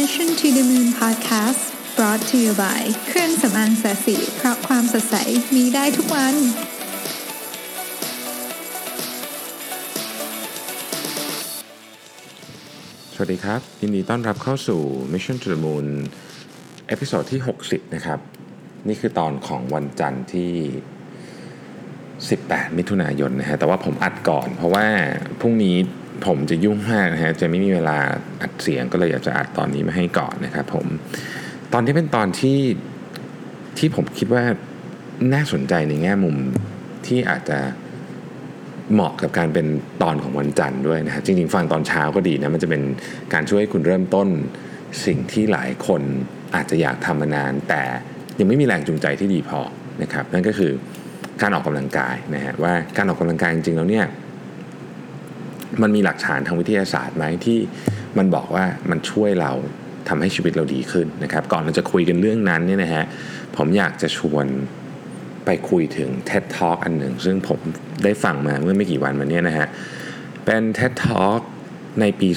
Mission to the Moon Podcast brought to you by เครื่องสำอางแสสีเพราะความสดใสมีได้ทุกวัน สวัสดีครับ ยินดีต้อนรับเข้าสู่ Mission to the Moon เอพิโซดที่ 60 นะครับ นี่คือตอนของวันจันทร์ที่ 18 มิถุนายนนะฮะแต่ว่าผมอัดก่อนเพราะว่าพรุ่งนี้ ผมจะยุ่งมากนะฮะจะไม่มีเวลาอัดเสียงก็เลยอยากจะอัดตอนนี้มาให้ก่อนนะครับผมตอนนี้เป็นตอนที่ที่ผมคิดว่าน่าสนใจในแง่มุมที่อาจจะเหมาะกับการเป็นตอนของวันจันทร์ด้วยนะฮะจริงๆฟังตอนเช้าก็ดีนะมันจะเป็นการช่วยให้คุณเริ่มต้นสิ่งที่หลายคนอาจจะอยากทำมานาน แต่ยังไม่มีแรงจูงใจที่ดีพอนะครับนั่นก็คือการออกกำลังกายนะฮะว่าการออกกำลังกายจริงๆแล้วเนี่ย มันมีหลักฐานทางวิทยาศาสตร์ไหมที่มันบอกว่ามันช่วยเราทำให้ชีวิตเราดีขึ้นนะครับ ก่อนเราจะคุยกันเรื่องนั้นเนี่ยนะฮะผมอยากจะชวนไปคุยถึง TED Talk อันหนึ่ง ซึ่งผมได้ฟังมาเมื่อไม่กี่วันมาเนี้นะฮะเป็น TED Talk ในปี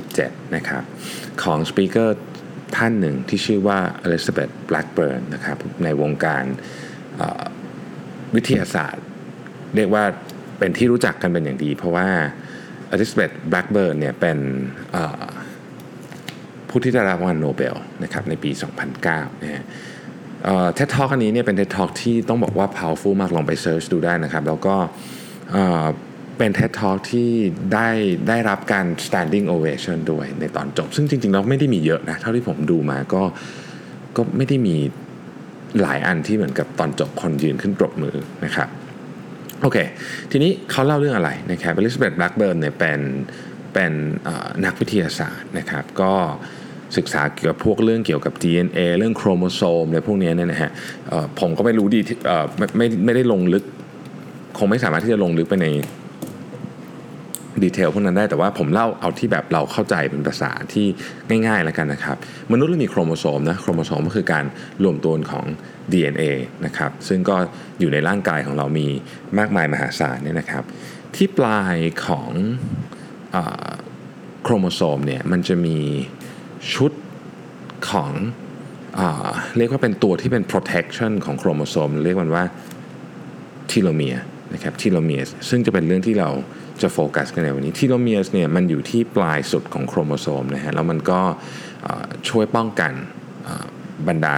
2017 นะครับ ของสปีกเกอร์ท่านหนึ่งที่ชื่อว่า Elizabeth Blackburn นะครับ ในวงการวิทยาศาสตร์ เรียกว่าเป็นที่รู้จักกันเป็นอย่างดี เพราะว่า Elizabeth Blackburn เนี่ยเป็นผู้ที่ได้รับรางวัลโนเบลนะครับในปี 2009นะฮะเท็ดทอ k อันนี้เนี่ยเป็น TED Talk ที่ต้องบอกว่า powerful มากลองไป search ดูได้นะครับ แล้วก็เป็น TED Talk ที่ได้ได้รับการ standing ovation ด้วยในตอนจบ ซึ่งจริงๆแล้วไม่ได้มีเยอะนะ เท่าที่ผมดูมาก็ก็ไม่ได้มีหลายอันที่เหมือนกับตอนจบคนยืนขึ้นปรบมือนะครับ โอเค ทีนี้เขาเล่าเรื่องอะไรนะครับ Elizabeth Blackburn เนี่ยเป็นเป็นนักวิทยาศาสตร์นะครับ ก็ศึกษาเกี่ยวกับพวกเรื่องเกี่ยวกับ DNA เรื่องโครโมโซมอะไรพวกนี้เนี่ยนะฮะผมก็ไม่รู้ดีไม่ไม่ไม่ได้ลงลึก คงไม่สามารถที่จะลงลึกไปใน detail พวกนั้นได้แต่ว่าผมเล่าเอาที่แบบเราเข้าใจเป็นภาษาที่ง่ายๆแล้วกันนะครับ มนุษย์เรามีโครโมโซมนะโครโมโซมก็คือการรวมตัวของ DNA นะครับซึ่งก็อยู่ในร่างกายของเรามีมากมายมหาศาลเนี่ยนะครับ ที่ปลายของอโครโมโซมเนี่ยมันจะมีชุดของเอเรียกว่าเป็นตัวที่เป็น protection ของโครโมโซม เรียกมันว่า telomere นะครับ telomere ซึ่งจะเป็นเรื่องที่เรา จะโฟกัสกันในวันนี้ telomere เนี่ยมันอยู่ที่ปลายสุดของโครโมโซมนะฮะแล้วมันก็ช่วยป้องกันบรรดา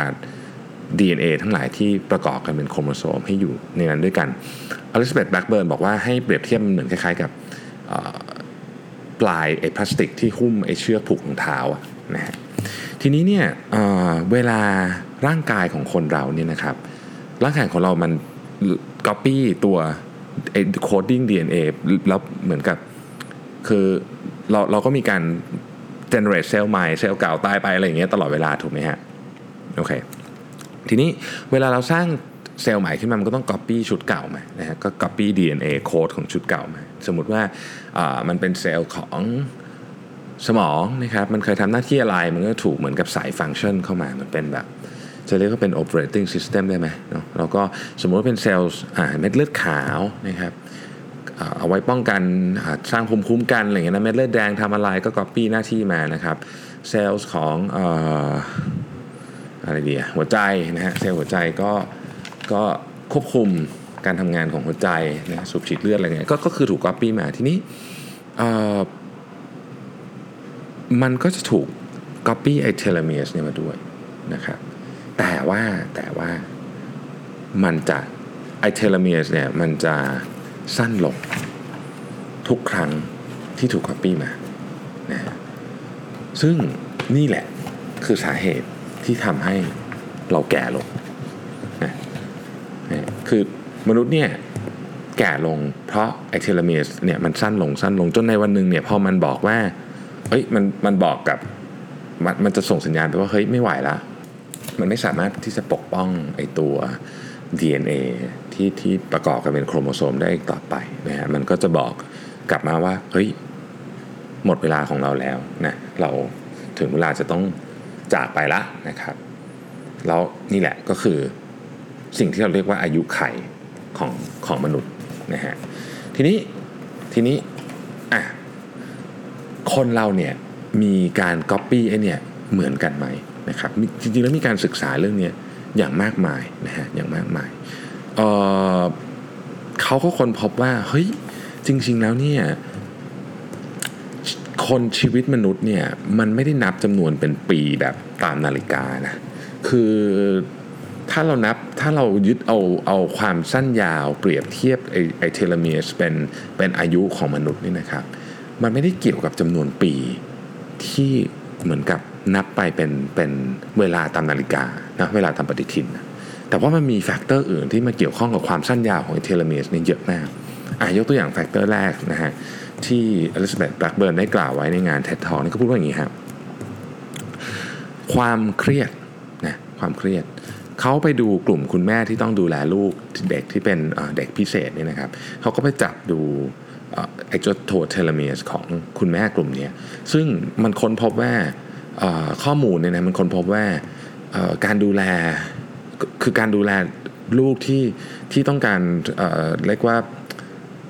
DNA ทั้งหลายที่ประกอบกันเป็นโครโมโซมให้อยู่ในนั้นด้วยกัน Elizabeth Blackburn บอกว่าให้เปรียบเทียบมันเหมือนคล้ายๆกับปลายไอ้พลาสติกที่หุ้มไอ้เชือกผูกรองเท้านะฮะทีนี้เนี่ยเเวลาร่างกายของคนเราเนี่ยนะครับร่างกายของเรามัน copy ตัว ไอ้ coding DNA แล้วเหมือนกับคือเราเราก็มีการ generate เซลล์ใหม่เซลล์เก่าตายไปอะไรอย่างเงี้ยตลอดเวลาถูกไหมฮะโอเคทีนี้เวลาเราสร้างเซลล์ใหม่ขึ้นมามันก็ต้อง copy ชุดเก่ามานะฮะก็ copy DNA โค้ดของชุดเก่ามาสมมติว่าอ่ามันเป็นเซลล์ของสมองนะครับมันเคยทำหน้าที่อะไรมันก็ถูกเหมือนกับสายฟังก์ชันเข้ามามันเป็นแบบ จะเรียกว่าเป็น operating system ได้ไหมเนาะแล้วก็สมมติว่าเป็นเซลล์อ่าเม็ดเลือดขาวนะครับเอาไว้ป้องกันสร้างภูมิคุ้มกันอะไรเงี้ยนะเม็ดเลือดแดงทำอะไรก็ copy หน้าที่มานะครับเซลล์ของอะไรดีอะหัวใจนะฮะเซลล์หัวใจก็ก็ควบคุมการทำงานของหัวใจนะสูบฉีดเลือดอะไรเงี้ยก็ก็คือถูก copy มาทีนี้มันก็จะถูก copy ไอ telomeres เนี่ยมาด้วยนะครับ แต่ว่าแต่ว่ามันจะไอ telomeres เนี่ยมันจะสั้นลงทุกครั้งที่ถูก copy มานะซึ่งนี่แหละคือสาเหตุที่ทำให้เราแก่ลงนะนะคือมนุษย์เนี่ยแก่ลงเพราะไอ telomeres เนี่ยมันสั้นลงสั้นลงจนในวันหนึ่งเนี่ยพอมันบอกว่าเฮ้ยมันมันบอกกับมันมันจะส่งสัญญาณไปว่าเฮ้ยไม่ไหวละ มันไม่สามารถที่จะปกป้องไอตัว DNA ที่ที่ประกอบกันเป็นโครโมโซมได้อีกต่อไปนะฮะมันก็จะบอกกลับมาว่าเฮ้ยหมดเวลาของเราแล้วนะเราถึงเวลาจะต้องจากไปละนะครับแล้วนี่แหละก็คือสิ่งที่เราเรียกว่าอายุไขของของมนุษย์นะฮะทีนี้ทีนี้อะคนเราเนี่ยมีการก๊อปปี้ไอเนี่ยเหมือนกันไหม นะครับจริงๆแล้วมีการศึกษาเรื่องนี้อย่างมากมายนะฮะอย่างมากมายเเขาก็คนพบว่าเฮ้ยจริง ๆแล้วเนี่ยคนชีวิตมนุษย์เนี่ยมันไม่ได้นับจำนวนเป็นปีแบบตามนาฬิกานะคือถ้าเรานับถ้าเรายึดเอาเอาความสั้นยาวเปรียบเทียบไอไอ telomeres เป็นเป็นอายุของมนุษย์นี่นะครับ มันไม่ได้เกี่ยวกับจำนวนปีที่เหมือนกับ นับไปเป็นเป็นเวลาตามนาฬิกานะเวลาตามปฏิทิน แต่ว่ามันมี factor อื่นที่มาเกี่ยวข้องกับความสั้นยาวของ telomeres นี่เยอะมากอะยกตัวอย่าง factor แรกนะฮะที่ Elizabeth Blackburn ได้กล่าวไว้ในงานเท็ดทอนี่ก็พูดว่าอย่างนี้ครับความเครียดนะความเครียดเขาไปดูกลุ่มคุณแม่ที่ต้องดูแลลูกเด็กที่เป็นเด็กพิเศษนี่นะครับเขาก็ไปจับดูไอ้เจ้าโท telomeres ของคุณแม่กลุ่มนี้ซึ่งมันค้นพบว่า ข้อมูลเนี่ยนะมันค้นพบว่าการดูแลคือการดูแลลูกที่ที่ต้องการเรียกว่า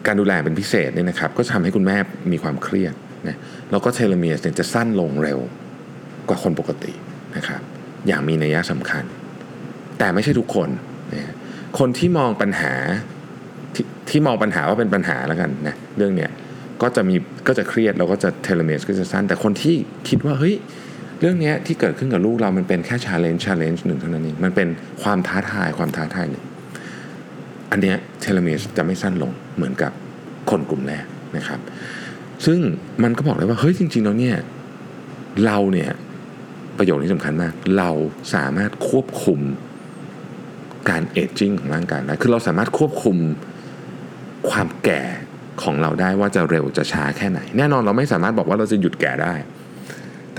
การดูแลเป็นพิเศษเนี่ยนะครับ ก็ทำให้คุณแม่มีความเครียดนะแล้วก็ telomeres เนี่ยจะสั้นลงเร็วกว่าคนปกตินะครับ อย่างมีนัยสำคัญ แต่ไม่ใช่ทุกคนนะคนที่มองปัญหาทที่มองปัญหาว่าเป็นปัญหาแล้วกันนะเรื่องเนี้ยก็จะมีก็จะเครียดแล้วก็จะ telomeres ก็จะสั้น แต่คนที่คิดว่าเฮ้ย เรื่องนี้ที่เกิดขึ้นกับลูกเรามันเป็นแค่ challenge challenge หนึ่งเท่านั้นเองมันเป็นความท้าทายความท้าทายหนึ่งอันเนี้ยเทเลเมสจะไม่สั้นลงเหมือนกับคนกลุ่มแรกนะครับ ซึ่งมันก็บอกเลยว่าเฮ้ยจริงๆแล้วเนี่ยเราเนี่ยประโยชน์นี้สำคัญมาก เราสามารถควบคุมการเอจจิ้งของร่างกายได้คือเราสามารถควบคุมความแก่ของเราได้ว่าจะเร็วจะช้าแค่ไหน แน่นอนเราไม่สามารถบอกว่าเราจะหยุดแก่ได้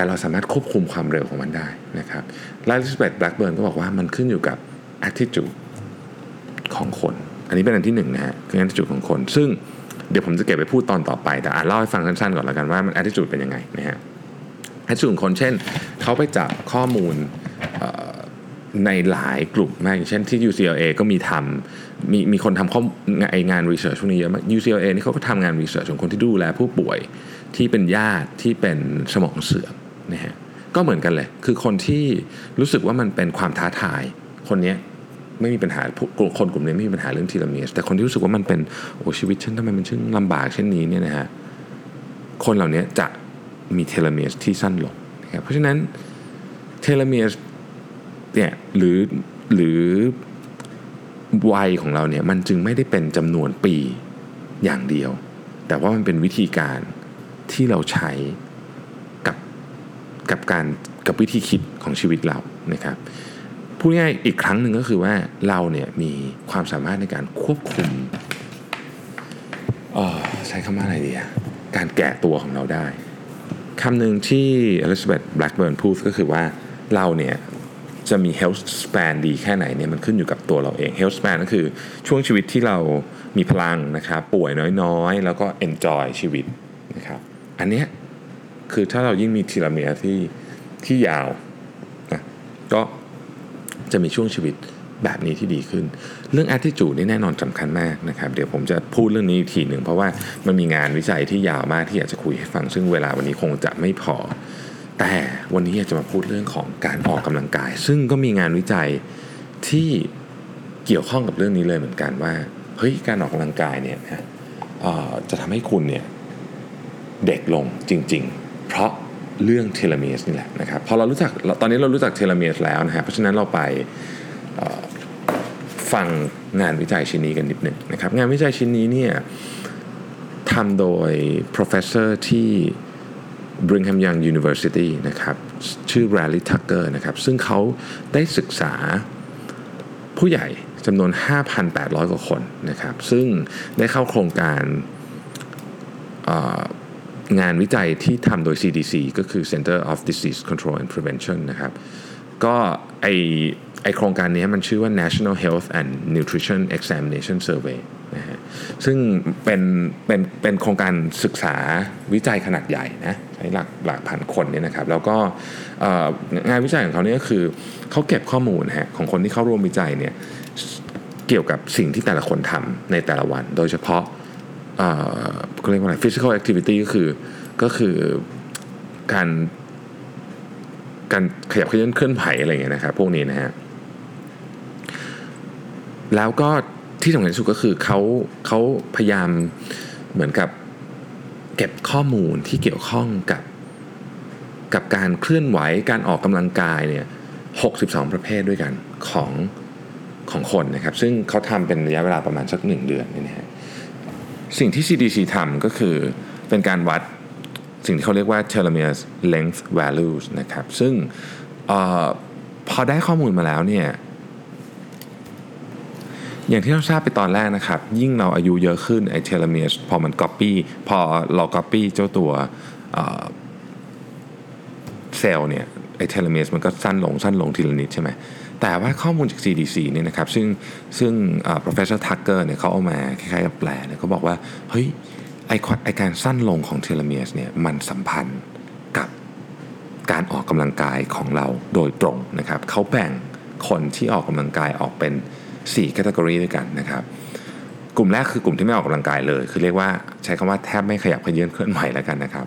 แต่เราสามารถควบคุมความเร็วของมันได้นะครับElizabeth Blackburn ก็บอกว่ามันขึ้นอยู่กับ attitude ของคน อันนี้เป็นอันที่หนึ่งนะฮะคือ attitude ของคน ซึ่งเดี๋ยวผมจะเก็บไปพูดตอนต่อไป แต่อ่านเล่าให้ฟังสั้นๆก่อนแล้วกันว่ามัน attitude เป็นยังไงนะฮะ attitude ของคนเช่น เขาไปจับข้อมูลในหลายกลุ่มมากอย่างเช่นที่ UCLA ก็มีทำมีมีคนทำข้องาน research พวกนี้เยอะมาก UCLA นี่เขาก็ทำงาน research ของคนที่ดูแลผู้ป่วยที่เป็นญาติที่เป็นสมองเสื่อม นะฮะก็เหมือนกันเลย คือคนที่รู้สึกว่ามันเป็นความท้าทาย คนนี้ไม่มีปัญหาคนกลุ่มนี้ไม่มีปัญหาเรื่อง telomeres แต่คนที่รู้สึกว่ามันเป็นโอ้ชีวิตฉันทำไมมันช่างลำบากเช่นนี้เนี่ยนะฮะคนเหล่านี้จะมี telomeres ที่สั้นลงนะครับเพราะฉะนั้น telomeres เนี่ยหรือหรือวัยของเราเนี่ยมันจึงไม่ได้เป็นจำนวนปีอย่างเดียว แต่ว่ามันเป็นวิธีการที่เราใช้ กับการกับวิธีคิดของชีวิตเรานะครับพูดง่ายอีกครั้งหนึ่งก็คือว่าเราเนี่ยมีความสามารถในการควบคุมใช้คำว่าอะไรดีการแก่ตัวของเราได้คำหนึ่งที่อลิซาเบธแบล็กเบิร์นพูดก็คือว่าเราเนี่ยจะมี health span ดีแค่ไหนเนี่ยมันขึ้นอยู่กับตัวเราเอง health span ก็คือช่วงชีวิตที่เรามีพลังนะครับป่วยน้อยๆ แล้วก็ enjoy ชีวิตนะครับอันเนี้ย คือถ้าเรายิ่งมีทีลาเมียที่ที่ยาวนะก็จะมีช่วงชีวิตแบบนี้ที่ดีขึ้น เรื่อง attitude นี่แน่นอนสำคัญมากนะครับ เดี๋ยวผมจะพูดเรื่องนี้อีกทีหนึ่ง เพราะว่ามันมีงานวิจัยที่ยาวมากที่อยากจะคุยให้ฟัง ซึ่งเวลาวันนี้คงจะไม่พอ แต่วันนี้อยากจะมาพูดเรื่องของการออกกำลังกาย ซึ่งก็มีงานวิจัยที่เกี่ยวข้องกับเรื่องนี้เลยเหมือนกันว่าเฮ้ยการออกกำลังกายเนี่ยนะจะทำให้คุณเนี่ยเด็กลงจริง ๆ เพราะเรื่อง telomeres นี่แหละนะครับพอเรารู้จักตอนนี้เรารู้จัก telomeres แล้วนะฮะเพราะฉะนั้นเราไปฟังงานวิจัยชิ้นนี้กันนิดหนึ่งนะครับงานวิจัยชิ้นนี้เนี่ยทำโดย professor ที่ Brigham Young University นะครับชื่อ Raleigh Tucker นะครับซึ่งเขาได้ศึกษาผู้ใหญ่จำนวน 5,800 กว่าคนนะครับซึ่งได้เข้าโครงการ งานวิจัยที่ทำโดย CDC ก็คือ Center of Disease Control and Prevention นะครับก็ไอไอโครงการนี้มันชื่อว่า National Health and Nutrition Examination Survey นะฮะซึ่งเป็นเป็นเป็นโครงการศึกษาวิจัยขนาดใหญ่นะใช้หลักหลักพันคนเนี่ยนะครับ แล้วก็งานวิจัยของเขาเนี่ยก็คือเขาเก็บข้อมูลฮะของคนที่เข้าร่วมวิจัยเนี่ยเกี่ยวกับสิ่งที่แต่ละคนทำในแต่ละวัน โดยเฉพาะ เขาเรียกว่าอะไร physical activity ก็คือก็คือการการขยับเคลื่อนเคลื่อนไหวอะไรอย่างเงี้ยนะครับพวกนี้นะฮะแล้วก็ที่สำคัญที่สุดก็คือเขาเขาพยายามเหมือนกับเก็บข้อมูลที่เกี่ยวข้องกับกับการเคลื่อนไหวการออกกำลังกายเนี่ย62 ประเภทด้วยกันของของคนนะครับ ซึ่งเขาทำเป็นระยะเวลาประมาณสักหนึ่งเดือนนี่นะฮะ สิ่งที่ CDC ทำก็คือเป็นการวัดสิ่งที่เขาเรียกว่า telomere length values นะครับ ซึ่งออพอได้ข้อมูลมาแล้วเนี่ย อย่างที่เราทราบไปตอนแรกนะครับ ยิ่งเราอายุเยอะขึ้นไอ้ telomeres พอมันก๊อปปี้พอเราก๊อปปี้เจ้าตัวเซลล์เนี่ยไอ้ telomeres มันก็สั้นลงสั้นลงทีละนิดใช่ไหม แต่ว่าข้อมูลจาก CDC เนี่ยนะครับซึ่งซึ่ง professor Tucker เนี่ยเขาเอามาคล้ายๆกับแปลเนี่ยเขาบอกว่าเฮ้ยไอไอการสั้นลงของ telomeres เนี่ยมันสัมพันธ์กับการออกกำลังกายของเราโดยตรงนะครับเขาแบ่งคนที่ออกกำลังกายออกเป็น4 category ด้วยกันนะครับกลุ่มแรกคือกลุ่มที่ไม่ออกกำลังกายเลย คือเรียกว่าใช้คำว่าแทบไม่ขยับเขยื้อนเคลื่อนไหวแล้วกันนะครับ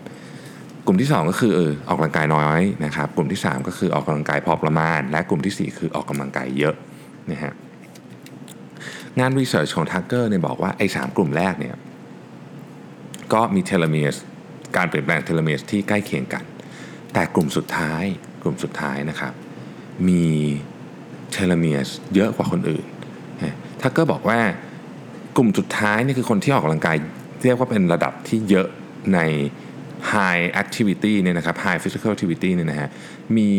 กลุ่มที่ 2 ก็คือเออออกกำลังกายน้อยนะครับ กลุ่มที่ 3 ก็คือออกกำลังกายพอประมาณ และกลุ่มที่ 4 คือออกกำลังกายเยอะนะฮะงานวิจัยของทักเกอร์เนี่ยบอกว่าไอ้สกลุ่มแรกเนี่ยก็มี telomeres การเปลี่ยนแปลง telomeres ที่ใกล้เคียงกัน แต่กลุ่มสุดท้ายกลุ่มสุดท้ายนะครับ มี telomeres เยอะกว่าคนอื่น Tucker บอกว่ากลุ่มสุดท้ายนี่คือคนที่ออกกำลังกายเรียกว่าเป็นระดับที่เยอะใน high activity เนี่ยนะครับ high physical activity เนี่ยนะฮะมี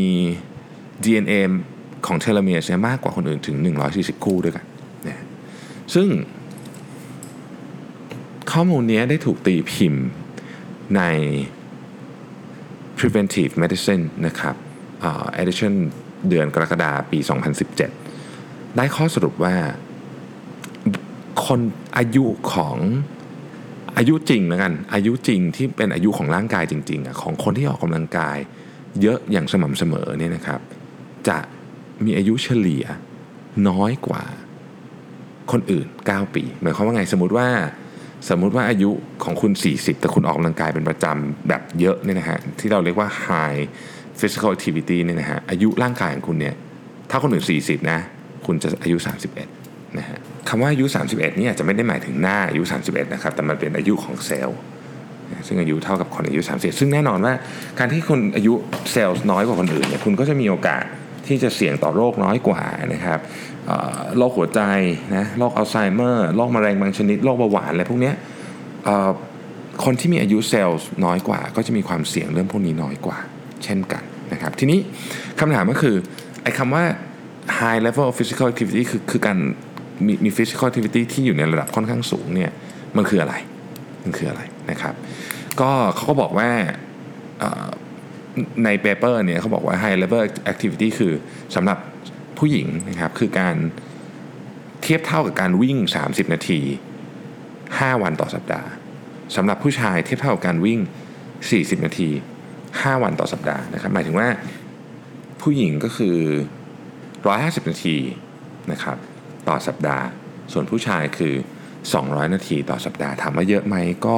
DNA ของ telomeres มากกว่าคนอื่นถึง 140 คู่ด้วยกันนะซึ่งข้อมูลนี้ได้ถูกตีพิมพ์ใน preventive medicine นะครับ edition เดือนกรกฎาปี 2017 ได้ข้อสรุปว่าคนอายุของ อายุจริงแล้วกัน อายุจริงที่เป็นอายุของร่างกายจริงๆของคนที่ออกกำลังกาย เยอะอย่างสม่ำเสมอเนี่ยนะครับ จะมีอายุเฉลี่ยน้อยกว่าคนอื่น 9 ปี หมายความว่าไงสมมติว่าสมมุติว่าอายุของคุณ 40 แต่คุณออกกำลังกายเป็นประจำแบบเยอะเนี่ยนะฮะที่เราเรียกว่า high physical activity เนี่ยนะฮะอายุร่างกายของคุณเนี่ยถ้าคนอื่น 40 นะ คุณจะอายุ 31 นะฮะคำว่าอายุ 31นี่อาจจะไม่ได้หมายถึงหน้าอายุ 31 นะครับ แต่มันเป็นอายุของเซลล์ ซึ่งอายุเท่ากับคนอายุ 30 ซึ่งแน่นอนว่าการที่คนอายุเซลล์น้อยกว่าคนอื่นเนี่ยคุณก็จะมีโอกาสที่จะเสี่ยงต่อโรคน้อยกว่านะครับโรคหัวใจนะโรคอัลไซเมอร์โรคมะเร็งบางชนิดโรคเบาหวานอะไรพวกนี้คนที่มีอายุเซลล์น้อยกว่า ก็จะมีความเสี่ยงเรื่องพวกนี้น้อยกว่า เช่นกันนะครับ ทีนี้คำถามก็คือไอ้คำว่า high level of physical activity คือคือการ มีมี physical activity ที่อยู่ในระดับค่อนข้างสูงเนี่ยมันคืออะไร มันคืออะไรนะครับ ก็เขาก็บอกว่าในเปเปอร์เนี่ยเขาบอกว่า high level activity คือสำหรับผู้หญิงนะครับ คือการเทียบเท่ากับการวิ่ง 30 นาที 5 วันต่อสัปดาห์สำหรับผู้ชายเทียบเท่ากับการวิ่ง 40 นาที 5 วันต่อสัปดาห์นะครับ หมายถึงว่าผู้หญิงก็คือ 150 นาทีนะครับ ต่อสัปดาห์ ส่วนผู้ชายคือ 200 นาทีต่อสัปดาห์ถามว่าเยอะไหมก็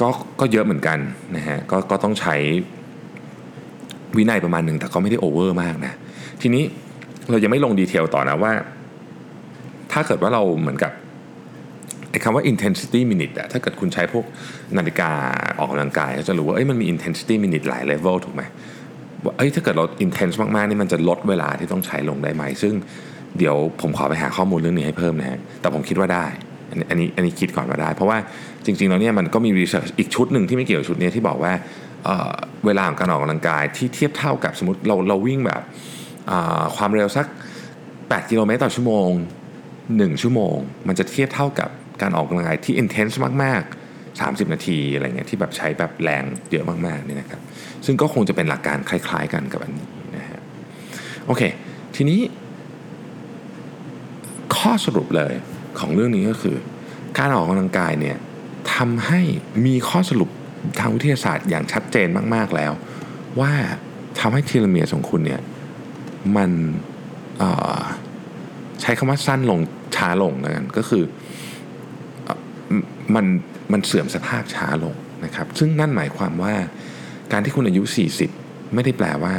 ก็ก็เยอะเหมือนกันนะฮะก็ก็ต้องใช้วินัยประมาณหนึ่งแต่ก็ไม่ได้โอเวอร์มากนะ ทีนี้เรายังไม่ลงดีเทลต่อนะว่า ถ้าเกิดว่าเราเหมือนกับไอ้คำว่า intensity minute อะถ้าเกิดคุณใช้พวกนาฬิกาออกกำลังกายก็จะรู้ว่าเอ้ยมันมี intensity minute หลาย level ถูกไหมว่าเอ้ยถ้าเกิดเรา intense มากๆนี่มันจะลดเวลาที่ต้องใช้ลงได้ไหม ซึ่ง เดี๋ยวผมขอไปหาข้อมูลเรื่องนี้ให้เพิ่มนะฮะแต่ผมคิดว่าได้อันนี้อันนี้คิดก่อนว่าได้ เพราะว่าจริงๆแล้วเนี่ยมันก็มีรีเสิร์ชอีกชุดหนึ่งที่ไม่เกี่ยวชุดนี้ที่บอกว่าเเวลาของการออกกำลังกายที่เทียบเท่ากับสมมติเราเราวิ่งแบบความเร็วสัก 8 กิโลเมตรต่อชั่วโมง 1 ชั่วโมง มันจะเทียบเท่ากับการออกกำลังกายที่ intense มากๆ 30 นาทีอะไรเงี้ยที่แบบใช้แบบแรงเยอะมากๆนี่นะครับซึ่งก็คงจะเป็นหลักการคล้าย ๆ กันกับอันนี้นะฮะโอเค ทีนี้ ข้อสรุปเลยของเรื่องนี้ก็คือ การออกกำลังกายเนี่ยทำให้มีข้อสรุปทางวิทยาศาสตร์อย่างชัดเจนมาก ๆแล้ว ว่าทำให้ทีลเมียของคุณเนี่ยมันใช้คำว่าสั้นลงช้าลงแล้วกันก็คือมันมันเสื่อมสภาพช้าลงนะครับ ซึ่งนั่นหมายความว่าการที่คุณอายุ 40 ไม่ได้แปลว่า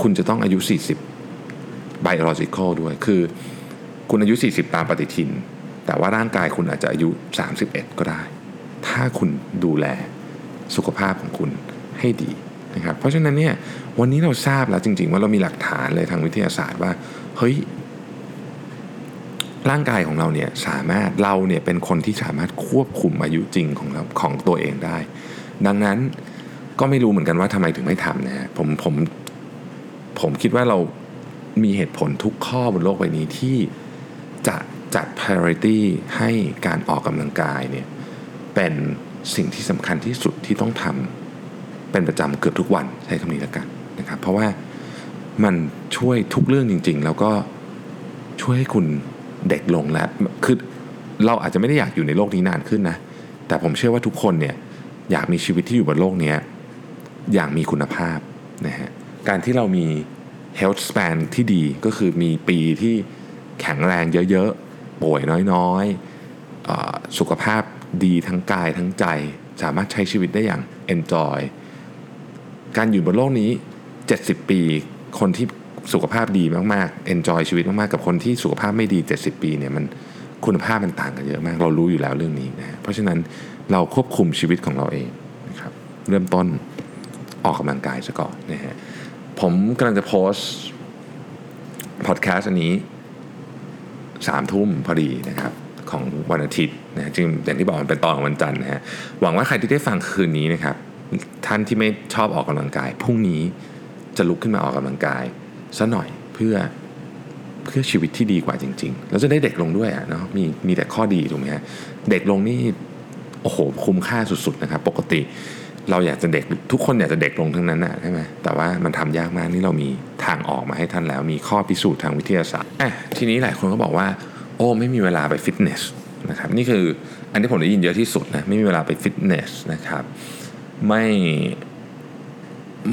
คุณจะต้องอายุ 40 biological ด้วย คือ คุณอายุ 40 ตามปฏิทิน แต่ว่าร่างกายคุณอาจจะอายุ 31 ก็ได้ ถ้าคุณดูแลสุขภาพของคุณให้ดีนะครับเพราะฉะนั้นเนี่ยวันนี้เราทราบแล้วจริง ๆ ว่าเรามีหลักฐานเลยทางวิทยาศาสตร์ว่าเฮ้ยร่างกายของเราเนี่ยสามารถเราเนี่ยเป็นคนที่สามารถควบคุมอายุจริงของเราของตัวเองได้ ดังนั้นก็ไม่รู้เหมือนกันว่าทำไมถึงไม่ทำนะฮะผมผมผมคิดว่าเรามีเหตุผลทุกข้อบนโลกใบนี้ที่ จะจัด priority ให้การออกกำลังกายเนี่ยเป็นสิ่งที่สำคัญที่สุดที่ต้องทำเป็นประจำเกือบทุกวันใช้คำนี้แล้วกันนะครับ เพราะว่ามันช่วยทุกเรื่องจริง ๆ แล้วก็ช่วยให้คุณเด็กลงและคือเราอาจจะไม่ได้อยากอยู่ในโลกนี้นานขึ้นนะ แต่ผมเชื่อว่าทุกคนเนี่ยอยากมีชีวิตที่อยู่บนโลกนี้อย่างมีคุณภาพนะฮะการที่เรามี health span ที่ดีก็คือมีปีที่ แข็งแรงเยอะๆ ป่วยน้อยๆ สุขภาพดีทั้งกายทั้งใจ สามารถใช้ชีวิตได้อย่าง enjoy การอยู่บนโลกนี้ 70 ปี คนที่สุขภาพดีมากๆ enjoy ชีวิตมากๆ กับคนที่สุขภาพไม่ดี 70 ปีเนี่ยมันคุณภาพมันต่างกันเยอะมาก เรารู้อยู่แล้วเรื่องนี้นะ เพราะฉะนั้นเราควบคุมชีวิตของเราเองนะครับเริ่มต้นออกกำลังกายซะก่อนนะฮะผมกำลังจะโพสต์พอดแคสต์อันนี้ สามทุ่มพอดีนะครับของวันอาทิตย์นะจริงอย่างที่บอกมันเป็นตอนของวันจันทร์นะฮะหวังว่าใครที่ได้ฟังคืนนี้นะครับท่านที่ไม่ชอบออกกำลังกายพรุ่งนี้จะลุกขึ้นมาออกกำลังกายซะหน่อยเพื่อเพื่อชีวิตที่ดีกว่าจริง ๆ แล้วจะได้เด็กลงด้วยอะเนาะมีมีแต่ข้อดีถูกไหมฮะเด็กลงนี่โอ้โหคุ้มค่าสุดๆนะครับ ปกติ เราอยากจะเด็กทุกคนอยากจะเด็กลงทั้งนั้นนะใช่ไหมแต่ว่ามันทำยากมากนี่เรามีทางออกมาให้ท่านแล้ว มีข้อพิสูจน์ทางวิทยาศาสตร์อะทีนี้หลายคนก็บอกว่า โอ้ไม่มีเวลาไปฟิตเนสนะครับนี่คืออันที่ผมได้ยินเยอะที่สุดนะไม่มีเวลาไปฟิตเนสนะครับไม่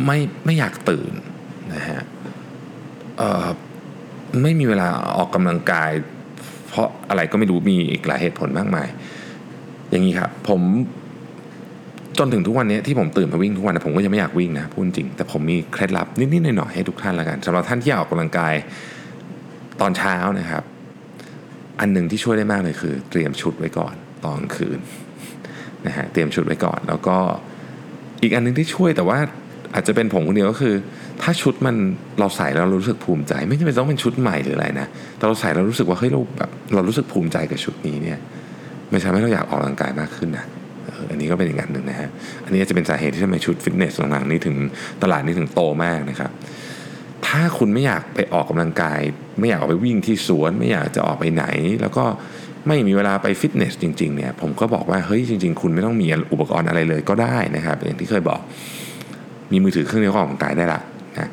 ไม่ไม่อยากตื่นนะฮะไม่มีเวลาออกกำลังกาย เพราะอะไรก็ไม่รู้มีอีกหลายเหตุผลมากมาย อย่างนี้ครับผม จนถึงทุกวันนี้ที่ผมตื่นมาวิ่งทุกวันนะผมก็ยังไม่อยากวิ่งนะพูดจริง แต่ผมมีเคล็ดลับนิดๆหน่อยๆให้ทุกท่านละกันสำหรับท่านที่อยากออกกำลังกายตอนเช้านะครับ อันหนึ่งที่ช่วยได้มากเลยคือ เตรียมชุดไว้ก่อนตอนคืนนะฮะเตรียมชุดไว้ก่อน แล้วก็อีกอันนึงที่ช่วยแต่ว่าอาจจะเป็นผมคนเดียวก็คือ ถ้าชุดมันเราใส่แล้วเรารู้สึกภูมิใจ ไม่จำเป็นต้องเป็นชุดใหม่หรืออะไรนะแต่เราใส่แล้วรู้สึกว่าเฮ้ยเราแบบเรารู้สึกภูมิใจกับชุดนี้เนี่ยมันทำให้เราอยากออกกำลังกายมากขึ้นนะ อันนี้ก็เป็นอีกอันหนึ่งนะฮะ อันนี้จะเป็นสาเหตุที่ทำไมชุดฟิตเนสหลังๆนี้ถึงตลาดนี้ถึงโตมากนะครับ ถ้าคุณไม่อยากไปออกกำลังกาย ไม่อยากออกไปวิ่งที่สวน ไม่อยากจะออกไปไหน แล้วก็ไม่มีเวลาไปฟิตเนสจริงๆเนี่ยผมก็บอกว่าเฮ้ยจริง ๆ คุณไม่ต้องมีอุปกรณ์อะไรเลยก็ได้นะครับ อย่างที่เคยบอก มีมือถือเครื่องนี้ก็ออกกำลังกายได้ละนะ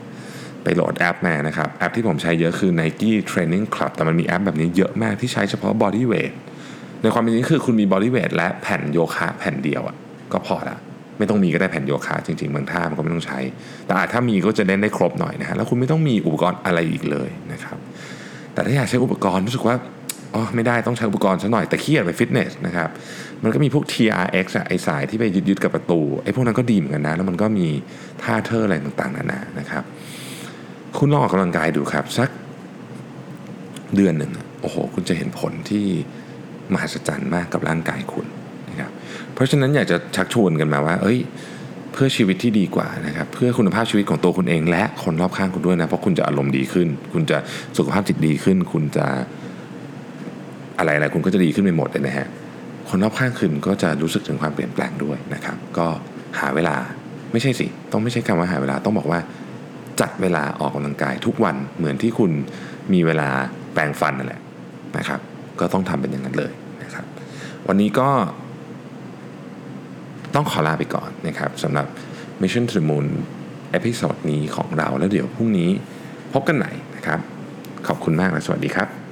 ไปโหลดแอปมานะครับ แอปที่ผมใช้เยอะคือ Nike Training Club แต่มันมีแอปแบบนี้เยอะมากที่ใช้เฉพาะ body weight ในความเป็นจริงคือคุณมี body weight และแผ่นโยคะแผ่นเดียวอะก็พอละไม่ต้องมีก็ได้แผ่นโยคะจริงๆบางท่ามันก็ไม่ต้องใช้ แต่ถ้ามีก็จะเล่นได้ครบหน่อยนะฮะแล้วคุณไม่ต้องมีอุปกรณ์อะไรอีกเลยนะครับแต่ถ้าอยากใช้อุปกรณ์รู้สึกว่าอ๋อไม่ได้ต้องใช้อุปกรณ์ซะหน่อยแต่ขี้เกียจไปฟิตเนสนะครับมันก็มีพวก TRX ไอสายที่ไปยึดๆกับประตูไอพวกนั้นก็ดีเหมือนกันนะ แล้วมันก็มีท่าเทอร์อะไรต่างๆนานานะครับ คุณลองออกกำลังกายดูครับ สักเดือนหนึ่งโอ้โห คุณจะเห็นผลที่ มหัศจรรย์มากกับร่างกายคุณนะครับเพราะฉะนั้นอยากจะชักชวนกันมาว่า เอ้ย เพื่อชีวิตที่ดีกว่านะครับเพื่อคุณภาพชีวิตของตัวคุณเอง และคนรอบข้างคุณด้วยนะเพราะคุณจะอารมณ์ดีขึ้น คุณจะสุขภาพจิตดีขึ้น คุณจะอะไรอะไรคุณก็จะดีขึ้นไปหมดเลยนะฮะคนรอบข้างคุณก็จะรู้สึกถึงความเปลี่ยนแปลงด้วยนะครับ ก็หาเวลาไม่ใช่สิ ต้องไม่ใช่คำว่าหาเวลาต้องบอกว่า จัดเวลาออกกำลังกายทุกวันเหมือนที่คุณมีเวลาแปรงฟันนั่นแหละนะครับ ก็ต้องทำเป็นอย่างนั้นเลยนะครับ วันนี้ก็ต้องขอลาไปก่อนนะครับสำหรับ Mission to the Moon episode นี้ของเราแล้วเดี๋ยวพรุ่งนี้พบกันใหม่นะครับ ขอบคุณมากและสวัสดีครับ